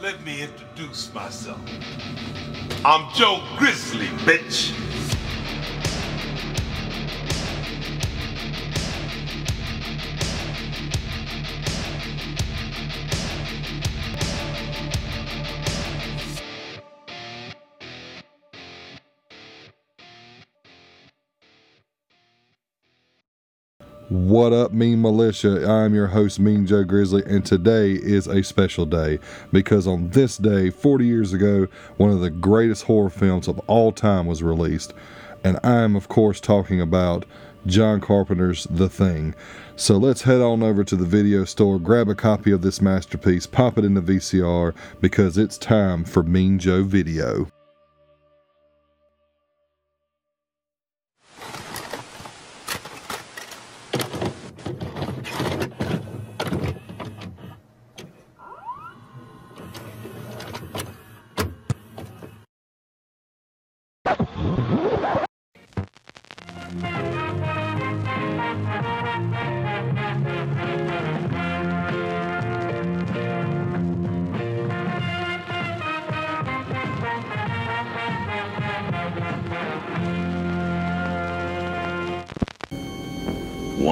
let me introduce myself. I'm Joe Grizzly, bitch. Up, Mean Militia? I'm your host, Mean Joe Grizzly, and today is a special day because on this day, 40 years ago, one of the greatest horror films of all time was released. And I'm, of course, talking about John Carpenter's The Thing. So let's head on over to the video store, grab a copy of this masterpiece, pop it in the VCR because it's time for Mean Joe Video.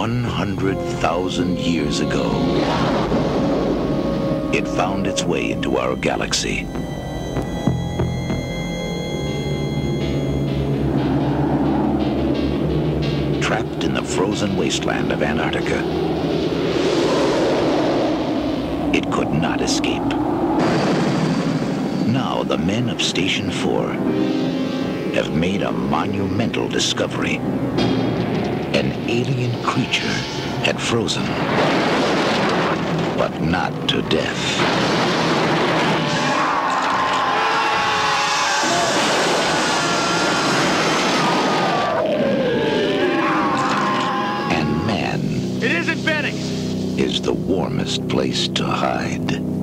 One hundred thousand years ago, it found its way into our galaxy. Trapped in the frozen wasteland of Antarctica, it could not escape. Now the men of Station 4 have made a monumental discovery alien creature had frozen, but not to death. And man It isn't Benny. is the warmest place to hide.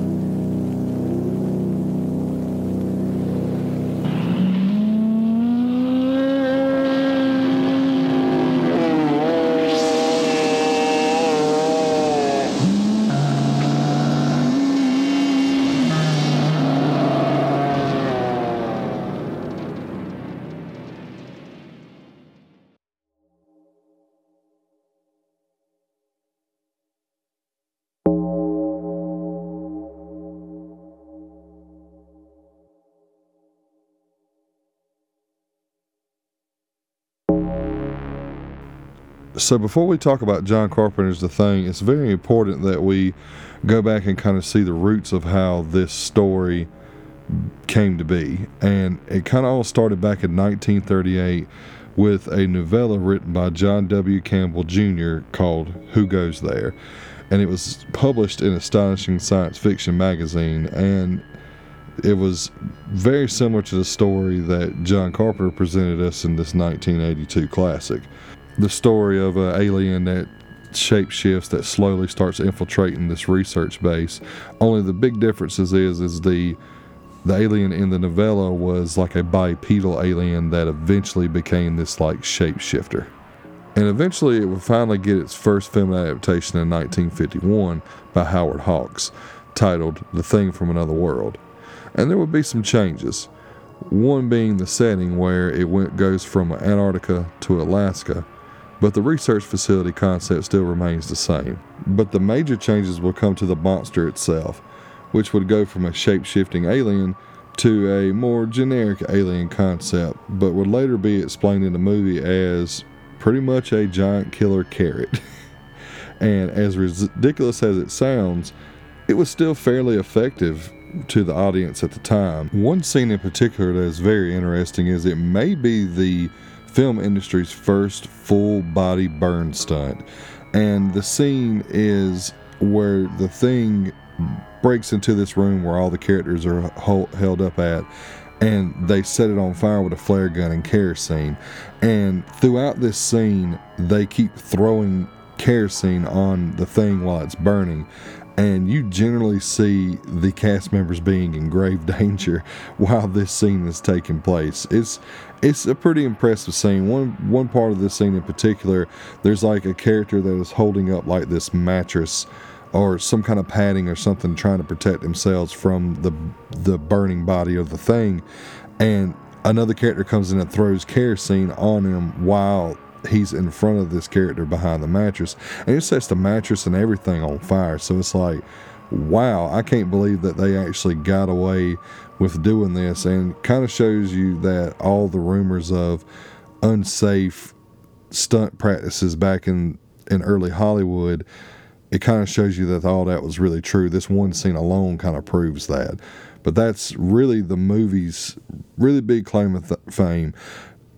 So before we talk about John Carpenter's The Thing, it's very important that we go back and kind of see the roots of how this story came to be. And it kind of all started back in 1938 with a novella written by John W. Campbell Jr. called Who Goes There? And it was published in Astonishing Science Fiction magazine. And it was very similar to the story that John Carpenter presented us in this 1982 classic. The story of an alien that shapeshifts that slowly starts infiltrating this research base. Only the big differences is is the the alien in the novella was like a bipedal alien that eventually became this like shapeshifter. And eventually it would finally get its first film adaptation in 1951 by Howard Hawks, titled The Thing from Another World. And there would be some changes. One being the setting where it went goes from Antarctica to Alaska, but the research facility concept still remains the same. But the major changes will come to the monster itself, which would go from a shape shifting alien to a more generic alien concept, but would later be explained in the movie as pretty much a giant killer carrot. and as ridiculous as it sounds, it was still fairly effective to the audience at the time. One scene in particular that is very interesting is it may be the film industry's first full body burn stunt. And the scene is where the thing breaks into this room where all the characters are hol- held up at and they set it on fire with a flare gun and kerosene. And throughout this scene, they keep throwing kerosene on the thing while it's burning. And you generally see the cast members being in grave danger while this scene is taking place. It's it's a pretty impressive scene. One one part of this scene in particular, there's like a character that is holding up like this mattress or some kind of padding or something trying to protect themselves from the the burning body of the thing and another character comes in and throws kerosene on him while he's in front of this character behind the mattress and it sets the mattress and everything on fire. So it's like wow i can't believe that they actually got away with doing this and kind of shows you that all the rumors of unsafe stunt practices back in in early hollywood it kind of shows you that all that was really true. This one scene alone kind of proves that. But that's really the movie's really big claim of th- fame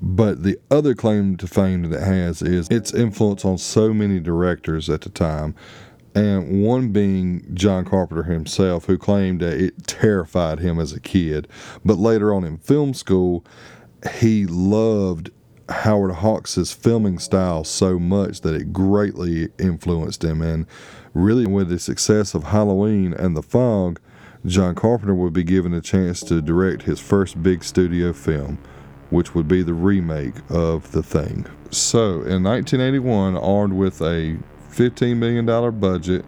but the other claim to fame that it has is its influence on so many directors at the time. And one being John Carpenter himself, who claimed that it terrified him as a kid. But later on in film school, he loved Howard Hawks' filming style so much that it greatly influenced him. And really, with the success of Halloween and The Fog, John Carpenter would be given a chance to direct his first big studio film which would be the remake of The Thing. So, in 1981, armed with a $15 million budget,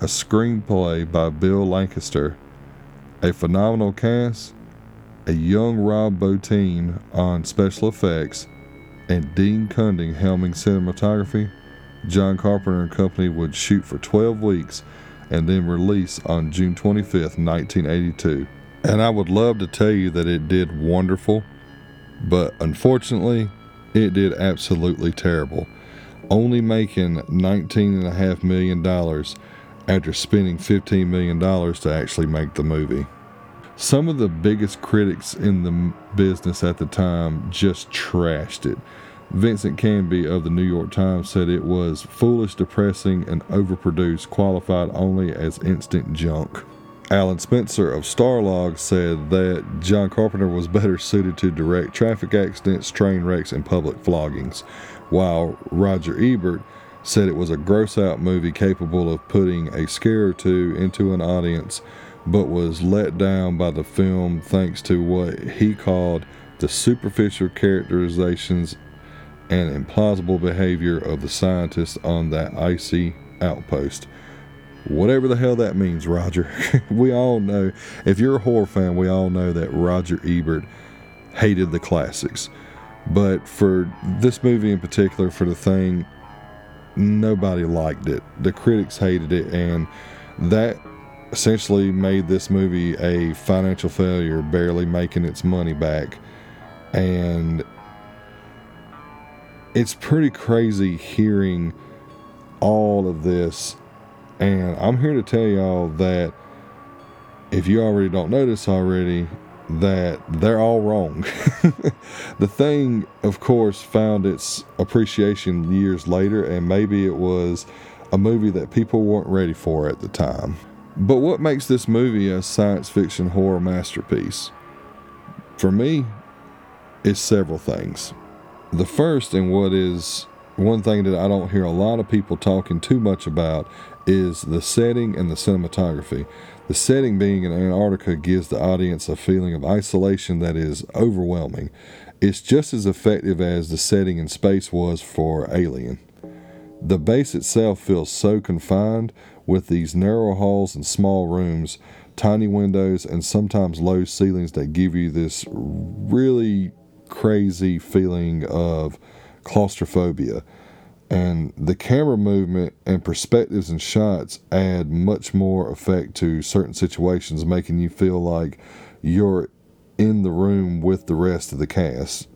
a screenplay by Bill Lancaster, a phenomenal cast, a young Rob Bottin on special effects, and Dean Cundey helming cinematography, John Carpenter and Company would shoot for 12 weeks and then release on June 25th, 1982. And I would love to tell you that it did wonderful but unfortunately, it did absolutely terrible, only making $19.5 million after spending $15 million to actually make the movie. Some of the biggest critics in the business at the time just trashed it. Vincent Canby of the New York Times said it was foolish, depressing, and overproduced, qualified only as instant junk. Alan Spencer of Starlog said that John Carpenter was better suited to direct traffic accidents, train wrecks, and public floggings, while Roger Ebert said it was a gross out movie capable of putting a scare or two into an audience, but was let down by the film thanks to what he called the superficial characterizations and implausible behavior of the scientists on that icy outpost whatever the hell that means, Roger. we all know, if you're a horror fan, we all know that Roger Ebert hated the classics. But for this movie in particular, for the thing, nobody liked it. The critics hated it, and that essentially made this movie a financial failure, barely making its money back. And it's pretty crazy hearing all of this and I'm here to tell y'all that if you already don't notice already, that they're all wrong. the thing, of course, found its appreciation years later, and maybe it was a movie that people weren't ready for at the time. But what makes this movie a science fiction horror masterpiece? For me, it's several things. The first, and what is one thing that I don't hear a lot of people talking too much about, is the setting and the cinematography. The setting being in Antarctica gives the audience a feeling of isolation that is overwhelming. It's just as effective as the setting in space was for Alien. The base itself feels so confined with these narrow halls and small rooms, tiny windows, and sometimes low ceilings that give you this really crazy feeling of claustrophobia and the camera movement and perspectives and shots add much more effect to certain situations making you feel like you're in the room with the rest of the cast.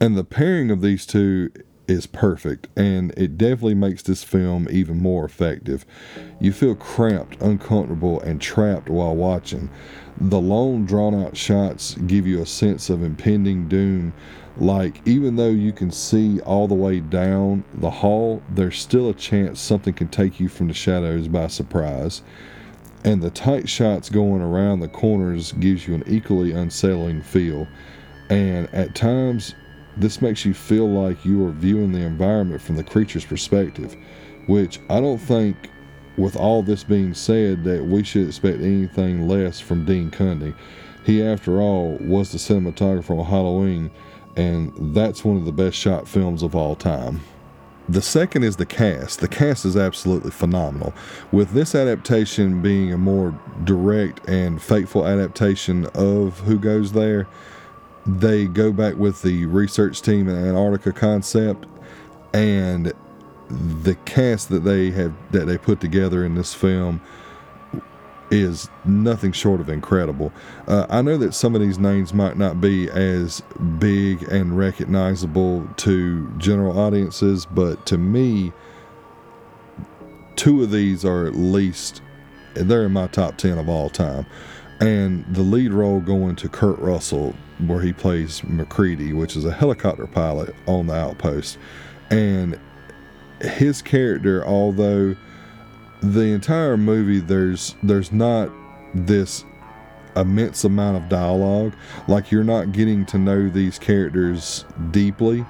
And the pairing of these two is perfect and it definitely makes this film even more effective. You feel cramped uncomfortable and trapped while watching. The long drawn out shots give you a sense of impending doom like even though you can see all the way down the hall there's still a chance something can take you from the shadows by surprise. And the tight shots going around the corners gives you an equally unsettling feel. And at times this makes you feel like you are viewing the environment from the creature's perspective which i don't think with all this being said that we should expect anything less from dean cundey he after all was the cinematographer on halloween and that's one of the best shot films of all time. the second is the cast. The cast is absolutely phenomenal. With this adaptation being a more direct and faithful adaptation of Who Goes There, they go back with the research team and Antarctica concept and the cast that they have that they put together in this film is nothing short of incredible. Uh, I know that some of these names might not be as big and recognizable to general audiences, but to me, two of these are at least they're in my top 10 of all time. And the lead role going to Kurt Russell, where he plays MacReady, which is a helicopter pilot on the outpost. And his character, although the entire movie there's there's not this immense amount of dialogue. Like you're not getting to know these characters deeply.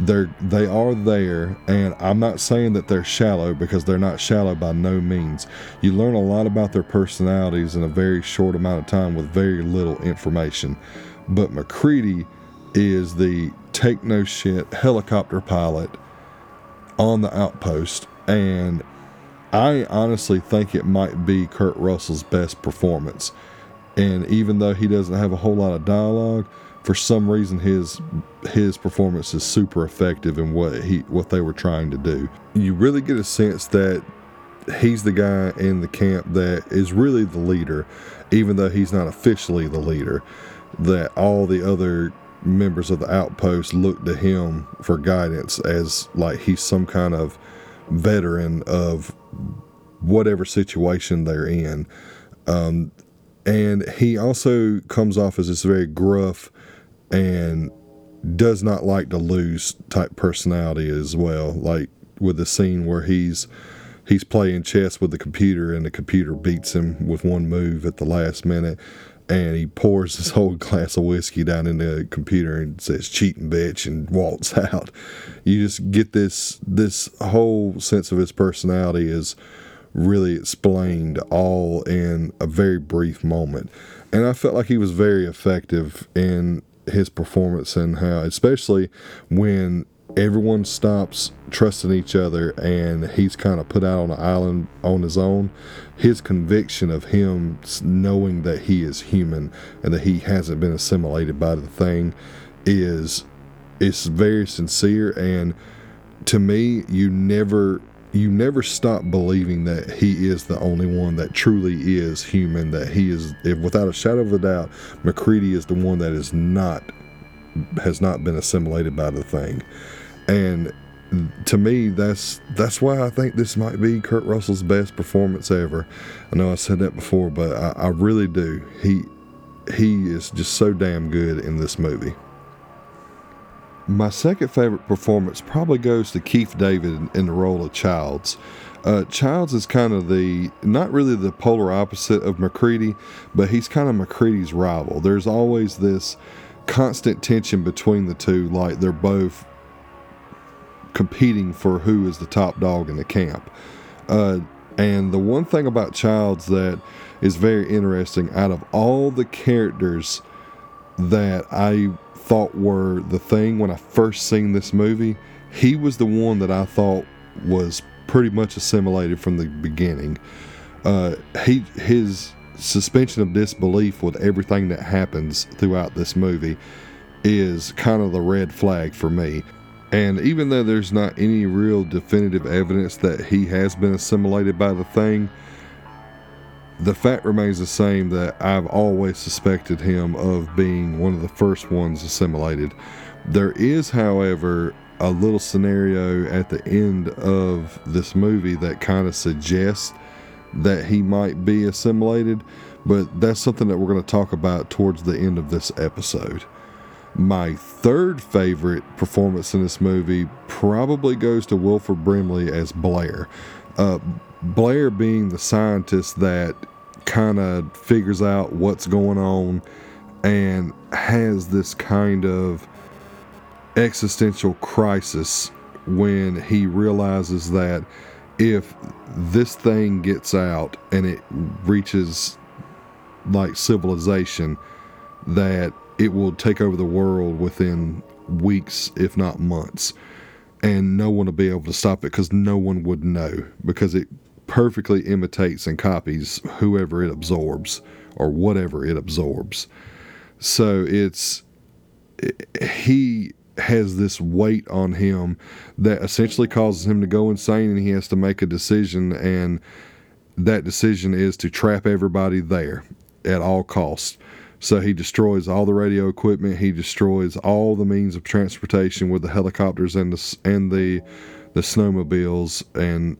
They're they are there and i'm not saying that they're shallow because they're not shallow by no means. You learn a lot about their personalities in a very short amount of time with very little information. But macready is the take no shit helicopter pilot on the outpost and I honestly think it might be Kurt Russell's best performance. And even though he doesn't have a whole lot of dialogue, for some reason his his performance is super effective in what he what they were trying to do. You really get a sense that he's the guy in the camp that is really the leader, even though he's not officially the leader. That all the other members of the outpost look to him for guidance as like he's some kind of veteran of whatever situation they're in. Um, and he also comes off as this very gruff and does not like to lose type personality as well. Like with the scene where he's he's playing chess with the computer and the computer beats him with one move at the last minute and he pours this whole glass of whiskey down in the computer and says cheating bitch and walks out. You just get this this whole sense of his personality is really explained all in a very brief moment. And i felt like he was very effective in his performance and how especially when everyone stops trusting each other and he's kind of put out on an island on his own his conviction of him knowing that he is human and that he hasn't been assimilated by the thing is is very sincere. And to me you never you never stop believing that he is the only one that truly is human that he is without a shadow of a doubt macready is the one that is not has not been assimilated by the thing and to me, that's that's why I think this might be Kurt Russell's best performance ever. I know I said that before, but I, I really do. He he is just so damn good in this movie. My second favorite performance probably goes to Keith David in the role of Childs. Uh, Childs is kind of the not really the polar opposite of MacReady, but he's kind of MacReady's rival. There's always this constant tension between the two, like they're both competing for who is the top dog in the camp. Uh, and the one thing about Childs that is very interesting, out of all the characters that I thought were the thing when I first seen this movie, he was the one that I thought was pretty much assimilated from the beginning. Uh, he his suspension of disbelief with everything that happens throughout this movie is kind of the red flag for me. And even though there's not any real definitive evidence that he has been assimilated by the thing, the fact remains the same that I've always suspected him of being one of the first ones assimilated. There is, however, a little scenario at the end of this movie that kind of suggests that he might be assimilated, but that's something that we're going to talk about towards the end of this episode. My third favorite performance in this movie probably goes to Wilford Brimley as Blair. Uh, Blair being the scientist that kind of figures out what's going on and has this kind of existential crisis when he realizes that if this thing gets out and it reaches like civilization that it will take over the world within weeks, if not months. and no one will be able to stop it because no one would know because it perfectly imitates and copies whoever it absorbs or whatever it absorbs. So it's he has this weight on him that essentially causes him to go insane and he has to make a decision and that decision is to trap everybody there at all costs. So he destroys all the radio equipment. He destroys all the means of transportation with the helicopters and the and the the snowmobiles, and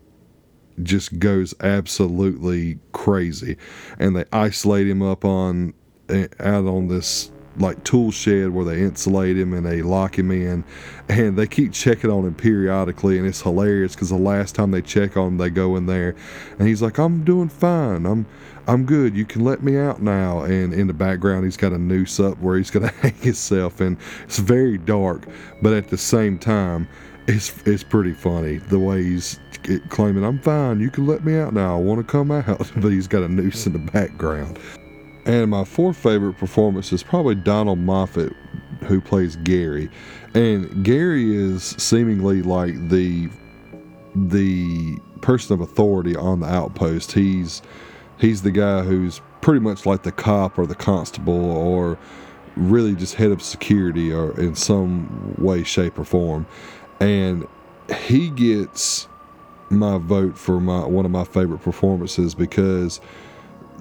just goes absolutely crazy. And they isolate him up on eh, out on this like tool shed where they insulate him and they lock him in. And they keep checking on him periodically and it's hilarious because the last time they check on him they go in there and he's like i'm doing fine. I'm i'm good. You can let me out now. And in the background he's got a noose up where he's going to hang himself and it's very dark but at the same time it's it's pretty funny the way he's claiming i'm fine. You can let me out now. I want to come out. But he's got a noose in the background and my fourth favorite performance is probably Donald Moffat, who plays Garry. And Garry is seemingly like the the person of authority on the outpost. He's he's the guy who's pretty much like the cop or the constable or really just head of security or in some way, shape, or form. And he gets my vote for my one of my favorite performances because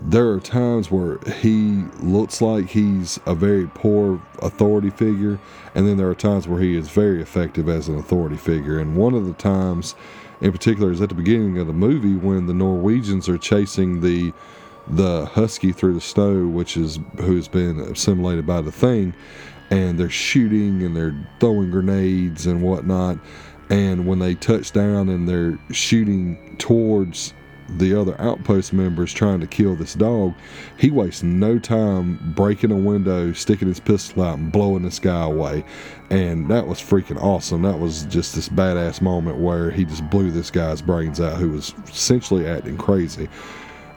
there are times where he looks like he's a very poor authority figure, and then there are times where he is very effective as an authority figure. And one of the times, in particular, is at the beginning of the movie when the Norwegians are chasing the the husky through the snow, which is who's been assimilated by the thing, and they're shooting and they're throwing grenades and whatnot. And when they touch down and they're shooting towards the other outpost members trying to kill this dog, he wastes no time breaking a window, sticking his pistol out, and blowing this guy away. And that was freaking awesome. That was just this badass moment where he just blew this guy's brains out, who was essentially acting crazy.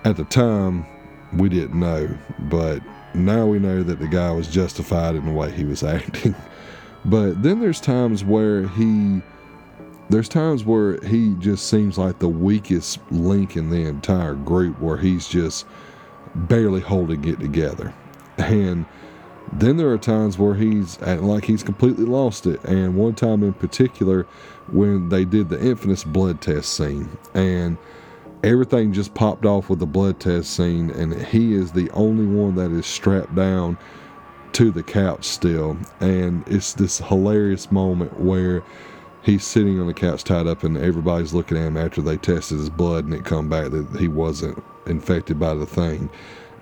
At the time, we didn't know, but now we know that the guy was justified in the way he was acting. but then there's times where he there's times where he just seems like the weakest link in the entire group where he's just barely holding it together. And then there are times where he's like he's completely lost it. And one time in particular, when they did the infamous blood test scene, and everything just popped off with the blood test scene, and he is the only one that is strapped down to the couch still. And it's this hilarious moment where he's sitting on the couch tied up and everybody's looking at him after they tested his blood and it come back that he wasn't infected by the thing.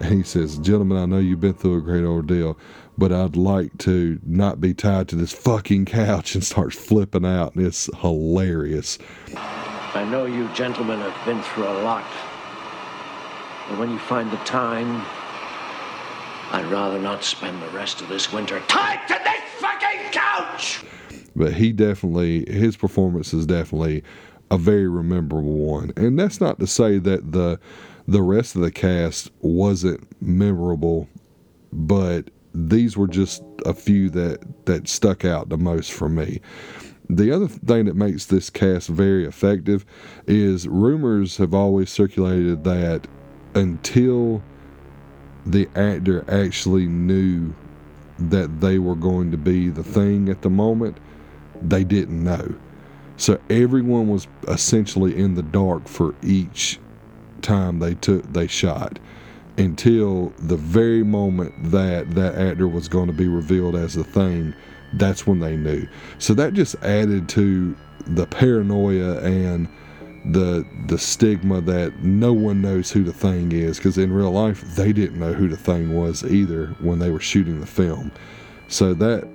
And he says gentlemen i know you've been through a great ordeal but i'd like to not be tied to this fucking couch and starts flipping out. And it's hilarious. I know you gentlemen have been through a lot but when you find the time i'd rather not spend the rest of this winter tied to this fucking couch but he definitely his performance is definitely a very memorable one. And that's not to say that the the rest of the cast wasn't memorable, but these were just a few that that stuck out the most for me. The other thing that makes this cast very effective is rumors have always circulated that until the actor actually knew that they were going to be the thing at the moment, they didn't know. So everyone was essentially in the dark for each time they took they shot until the very moment that that actor was going to be revealed as the thing that's when they knew so that just added to the paranoia and the the stigma that no one knows who the thing is because in real life they didn't know who the thing was either when they were shooting the film so that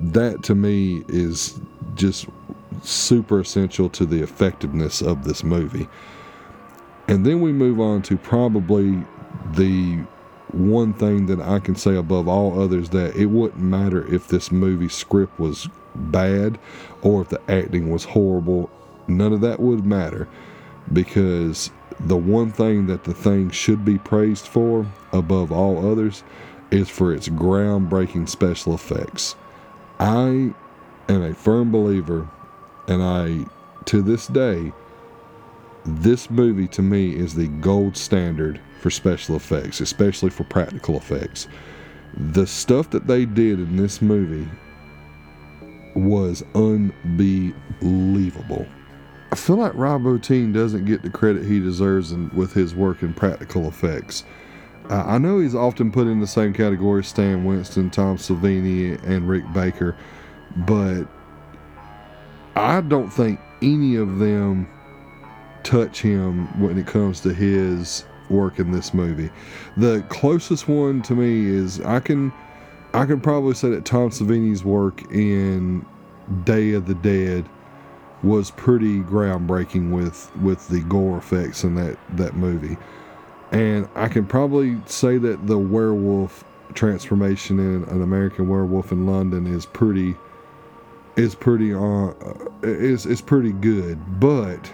that to me is just super essential to the effectiveness of this movie. And then we move on to probably the one thing that I can say above all others that it wouldn't matter if this movie script was bad or if the acting was horrible. None of that would matter because the one thing that the thing should be praised for above all others is for its groundbreaking special effects. I am a firm believer and I, to this day, this movie to me is the gold standard for special effects, especially for practical effects. The stuff that they did in this movie was unbelievable. I feel like Rob Bottin doesn't get the credit he deserves in, with his work in practical effects. Uh, I know he's often put in the same category as Stan Winston, Tom Savini, and Rick Baker, but I don't think any of them touch him when it comes to his work in this movie. The closest one to me is I can I can probably say that Tom Savini's work in Day of the Dead was pretty groundbreaking with with the gore effects in that that movie. And I can probably say that the werewolf transformation in an American Werewolf in London is pretty is pretty uh is is pretty good, but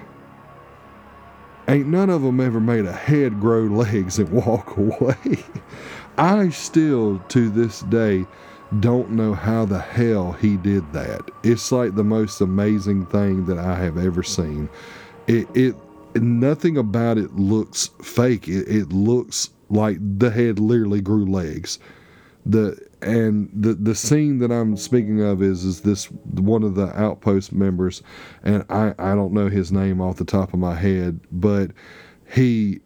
ain't none of them ever made a head grow legs and walk away. I still, to this day, don't know how the hell he did that. It's like the most amazing thing that I have ever seen. It, it nothing about it looks fake. It, it looks like the head literally grew legs. The and the the scene that I'm speaking of is is this one of the outpost members, and I I don't know his name off the top of my head, but he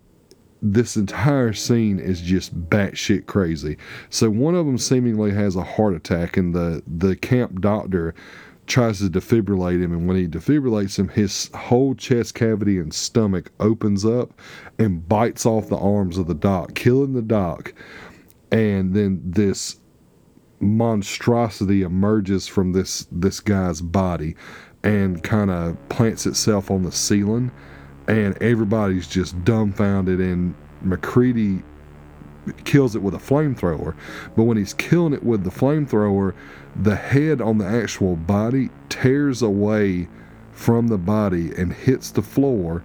this entire scene is just batshit crazy. So one of them seemingly has a heart attack, and the the camp doctor tries to defibrillate him, and when he defibrillates him, his whole chest cavity and stomach opens up and bites off the arms of the doc, killing the doc. And then this monstrosity emerges from this this guy's body and kind of plants itself on the ceiling and everybody's just dumbfounded and MacReady kills it with a flamethrower but when he's killing it with the flamethrower the head on the actual body tears away from the body and hits the floor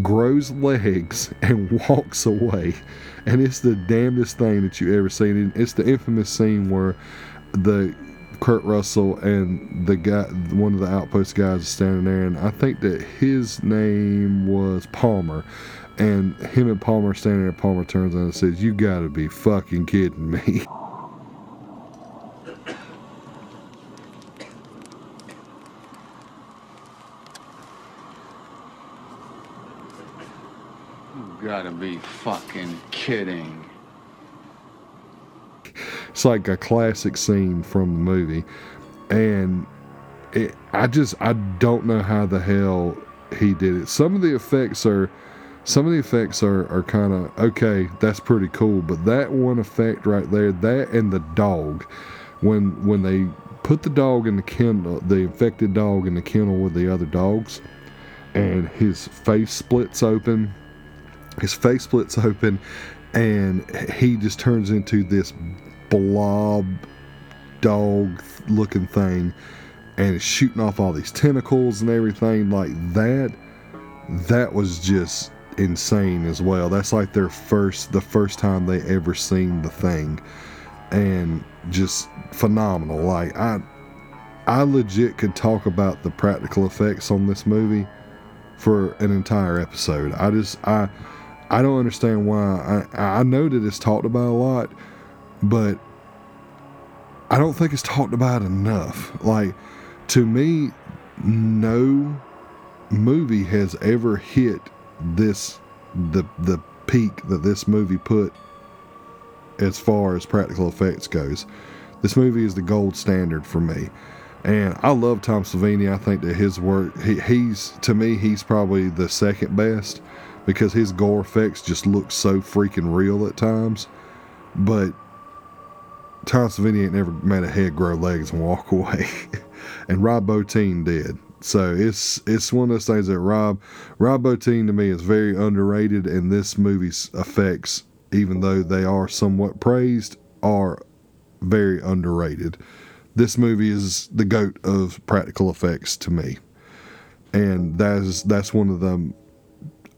grows legs and walks away and it's the damnedest thing that you ever seen and it's the infamous scene where the Kurt Russell and the guy, one of the outpost guys, is standing there, and I think that his name was Palmer. And him and Palmer standing there. Palmer turns around and says, "You got to be fucking kidding me." You gotta be fucking kidding. It's like a classic scene from the movie, and it, I just I don't know how the hell he did it. Some of the effects are, some of the effects are are kind of okay. That's pretty cool, but that one effect right there, that and the dog, when when they put the dog in the kennel, the infected dog in the kennel with the other dogs, and his face splits open. His face splits open, and he just turns into this blob dog looking thing and shooting off all these tentacles and everything like that. That was just insane as well. That's like their first the first time they ever seen the thing and just phenomenal. Like i i legit could talk about the practical effects on this movie for an entire episode. I just i i don't understand why i i know that it's talked about a lot but I don't think it's talked about enough. Like, to me, no movie has ever hit this the the peak that this movie put as far as practical effects goes. This movie is the gold standard for me. And I love Tom Savini. I think that his work, he, he's, to me, he's probably the second best because his gore effects just look so freaking real at times. But Tom Savini ain't never made a head grow legs and walk away, and Rob Bottin did. So it's it's one of those things that Rob Rob Bottin to me is very underrated, and this movie's effects, even though they are somewhat praised, are very underrated. This movie is the goat of practical effects to me, and that's that's one of the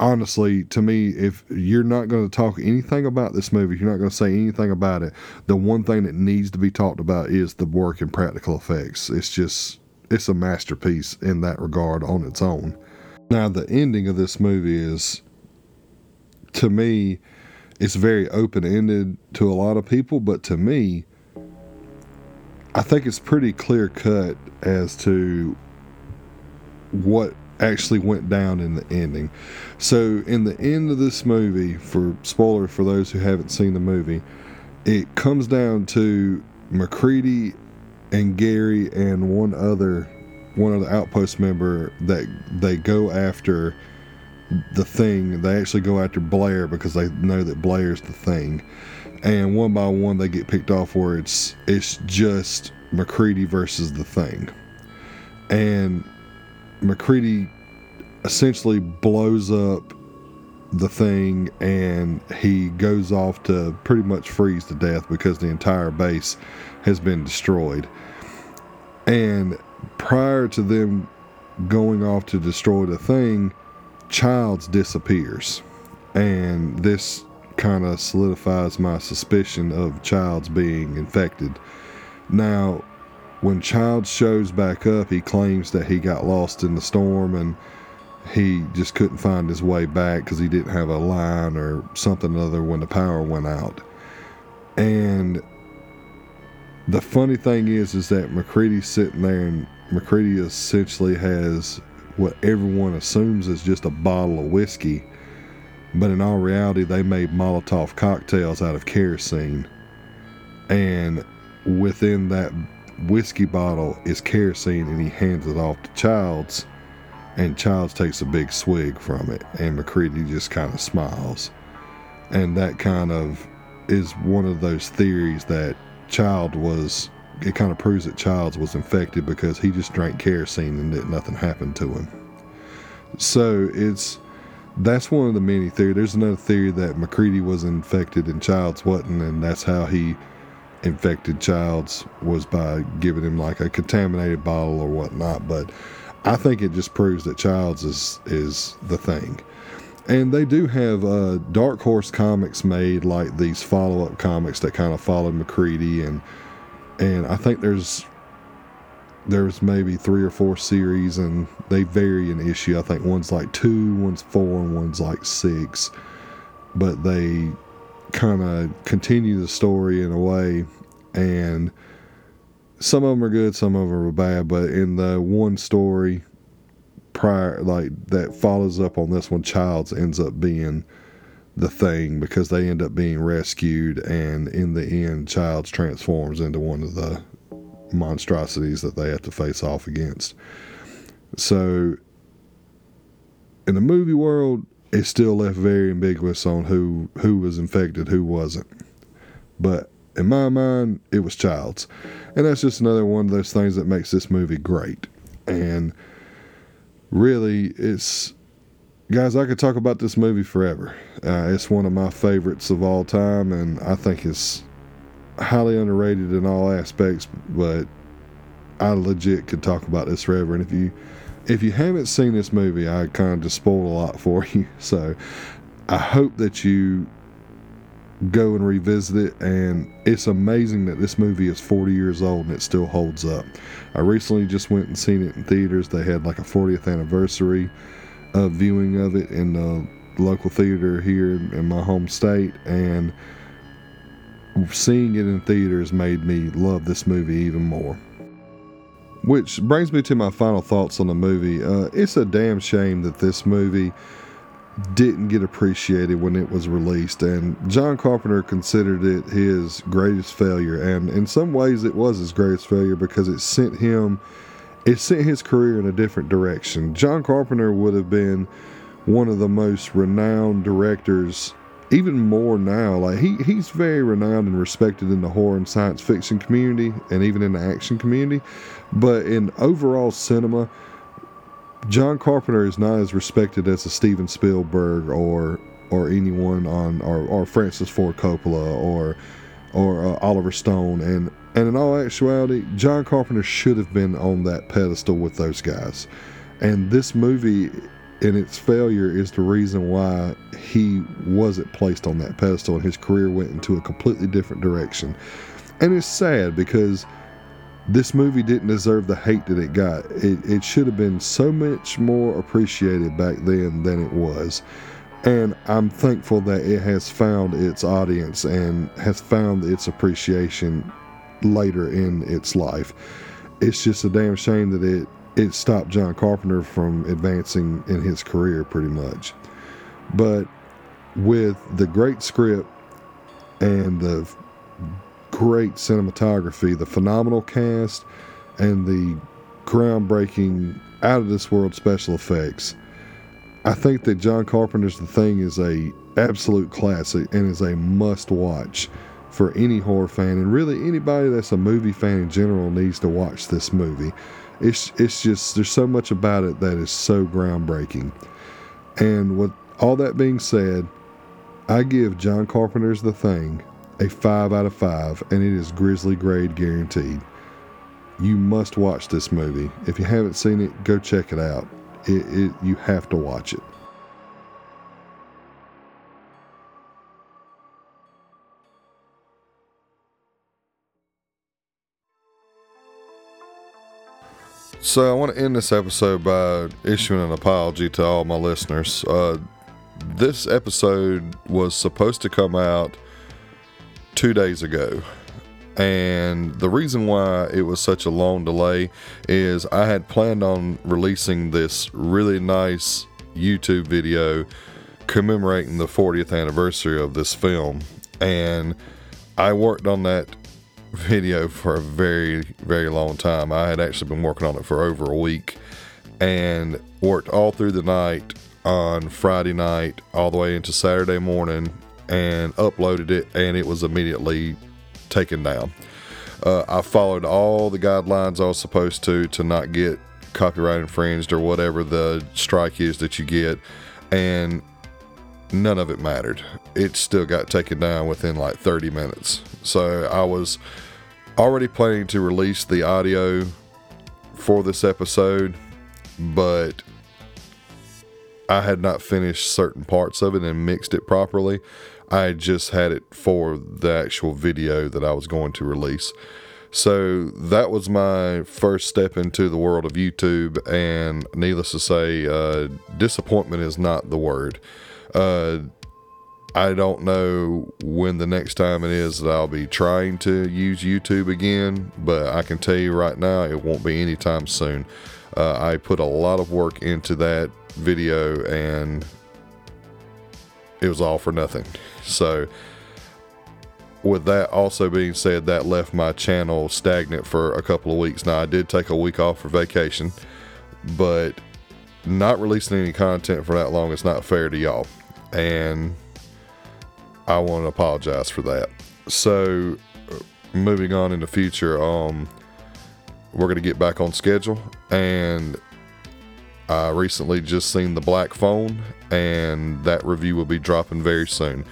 honestly, to me, if you're not going to talk anything about this movie, you're not going to say anything about it, the one thing that needs to be talked about is the work and practical effects. It's just, it's a masterpiece in that regard on its own. Now the ending of this movie is to me it's very open ended to a lot of people, but to me I think it's pretty clear cut as to what actually went down in the ending. So, in the end of this movie, for spoiler for those who haven't seen the movie, it comes down to MacReady and Garry and one other one other outpost member that they go after the thing. They actually go after Blair because they know that Blair's the thing. And one by one they get picked off where it's it's just MacReady versus the thing. And MacReady essentially blows up the thing and he goes off to pretty much freeze to death because the entire base has been destroyed. And prior to them going off to destroy the thing, Childs disappears. And this kind of solidifies my suspicion of Childs being infected. Now, when Child shows back up, he claims that he got lost in the storm and he just couldn't find his way back because he didn't have a line or something other when the power went out. And the funny thing is, is that MacReady's sitting there and MacReady essentially has what everyone assumes is just a bottle of whiskey. But in all reality, they made Molotov cocktails out of kerosene. And within that whiskey bottle is kerosene and he hands it off to Childs and Childs takes a big swig from it and MacReady just kind of smiles. And that kind of is one of those theories that Child was it kind of proves that Childs was infected because he just drank kerosene and that nothing happened to him. So it's that's one of the many theories. There's another theory that MacReady was infected and Childs wasn't, and that's how he infected Childs was by giving him like a contaminated bottle or whatnot. But I think it just proves that Childs is is the thing. And they do have uh, Dark Horse comics made like these follow up comics that kind of follow MacReady and and I think there's there's maybe three or four series and they vary in issue. I think one's like two, one's four, and one's like six. But they kind of continue the story in a way, and some of them are good, some of them are bad. But in the one story prior, like that follows up on this one, Childs ends up being the thing because they end up being rescued, and in the end, Childs transforms into one of the monstrosities that they have to face off against. So, in the movie world, it's still left very ambiguous on who who was infected, who wasn't. But in my mind, it was Childs, and that's just another one of those things that makes this movie great. And really, it's guys, I could talk about this movie forever. Uh, it's one of my favorites of all time, and I think it's highly underrated in all aspects. But I legit could talk about this forever. And if you if you haven't seen this movie, I kind of just spoiled a lot for you. So I hope that you go and revisit it. And it's amazing that this movie is 40 years old and it still holds up. I recently just went and seen it in theaters. They had like a 40th anniversary uh, viewing of it in the local theater here in my home state, and seeing it in theaters made me love this movie even more. Which brings me to my final thoughts on the movie. Uh, it's a damn shame that this movie didn't get appreciated when it was released, and John Carpenter considered it his greatest failure. And in some ways, it was his greatest failure because it sent him it sent his career in a different direction. John Carpenter would have been one of the most renowned directors, even more now. Like he he's very renowned and respected in the horror and science fiction community and even in the action community. But in overall cinema, John Carpenter is not as respected as a Steven Spielberg or or anyone on or, or Francis Ford Coppola or or uh, Oliver Stone and and in all actuality, John Carpenter should have been on that pedestal with those guys. And this movie, in its failure, is the reason why he wasn't placed on that pedestal and his career went into a completely different direction. And it's sad because this movie didn't deserve the hate that it got. It, it should have been so much more appreciated back then than it was. And I'm thankful that it has found its audience and has found its appreciation later in its life. It's just a damn shame that it, it stopped John Carpenter from advancing in his career pretty much. But with the great script and the great cinematography, the phenomenal cast, and the groundbreaking, out of this world special effects. I think that John Carpenter's The Thing is a absolute classic and is a must watch for any horror fan and really anybody that's a movie fan in general needs to watch this movie. It's it's just there's so much about it that is so groundbreaking. And with all that being said, I give John Carpenter's The Thing a 5 out of 5, and it is Grizzly grade guaranteed. You must watch this movie. If you haven't seen it, go check it out. It, it, you have to watch it. So I want to end this episode by issuing an apology to all my listeners. Uh, this episode was supposed to come out two days ago. And the reason why it was such a long delay is I had planned on releasing this really nice YouTube video commemorating the 40th anniversary of this film. And I worked on that video for a very, very long time. I had actually been working on it for over a week and worked all through the night on Friday night, all the way into Saturday morning, and uploaded it, and it was immediately taken down. Uh, I followed all the guidelines I was supposed to to not get copyright infringed or whatever the strike is that you get, and none of it mattered. It still got taken down within like 30 minutes. So I was already planning to release the audio for this episode, but I had not finished certain parts of it and mixed it properly. I just had it for the actual video that I was going to release. So that was my first step into the world of YouTube, and needless to say, uh, disappointment is not the word. Uh, I don't know when the next time it is that I'll be trying to use YouTube again, but I can tell you right now it won't be anytime soon. Uh, I put a lot of work into that video and it was all for nothing. So, with that also being said, that left my channel stagnant for a couple of weeks. Now, I did take a week off for vacation, but not releasing any content for that long is not fair to y'all. And I want to apologize for that. So, moving on in the future, um, we're going to get back on schedule. And I recently just seen The Black Phone, and that review will be dropping very soon.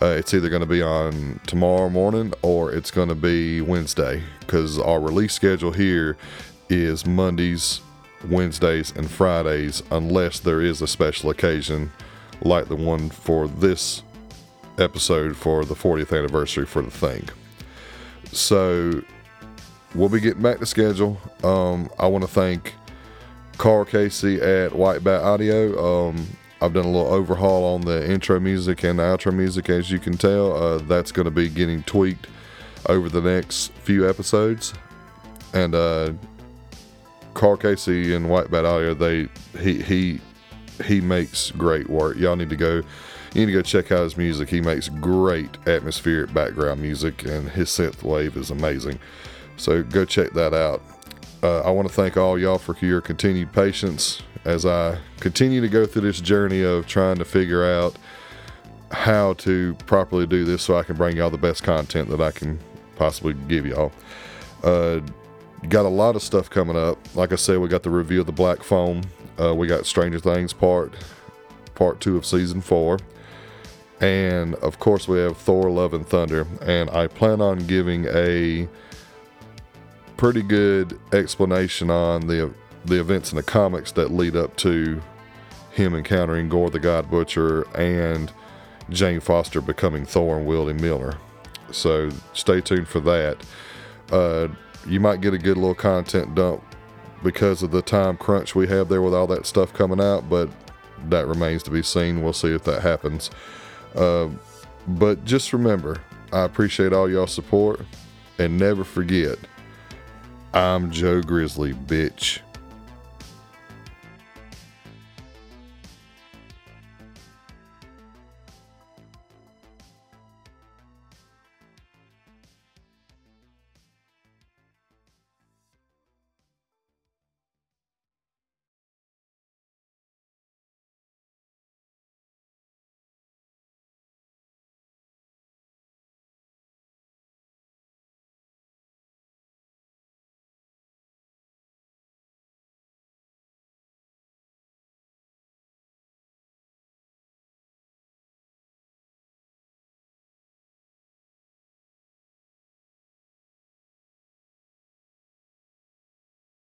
Uh, it's either going to be on tomorrow morning or it's going to be Wednesday because our release schedule here is Mondays, Wednesdays, and Fridays, unless there is a special occasion like the one for this episode for the 40th anniversary for the thing. So we'll be getting back to schedule. Um, I want to thank Karl Casey at White Bat Audio. Um, I've done a little overhaul on the intro music and the outro music, as you can tell. Uh, that's going to be getting tweaked over the next few episodes. And uh, Karl Casey and White Bat Audio, they he he he makes great work. Y'all need to go you need to go check out his music. He makes great atmospheric background music, and his synth wave is amazing. So go check that out. Uh, I want to thank all y'all for your continued patience as I continue to go through this journey of trying to figure out how to properly do this so I can bring y'all the best content that I can possibly give y'all. Uh, got a lot of stuff coming up. Like I said, we got the review of the Black Phone. Uh, we got Stranger Things part part two of season four. And of course, we have Thor Love and Thunder. And I plan on giving a pretty good explanation on the the events in the comics that lead up to him encountering Gorr the God Butcher and Jane Foster becoming Thor and wielding Mjolnir. So stay tuned for that. Uh, you might get a good little content dump because of the time crunch we have there with all that stuff coming out, but that remains to be seen. We'll see if that happens. Uh, but just remember, I appreciate all y'all support and never forget, I'm Joe Grizzly, bitch.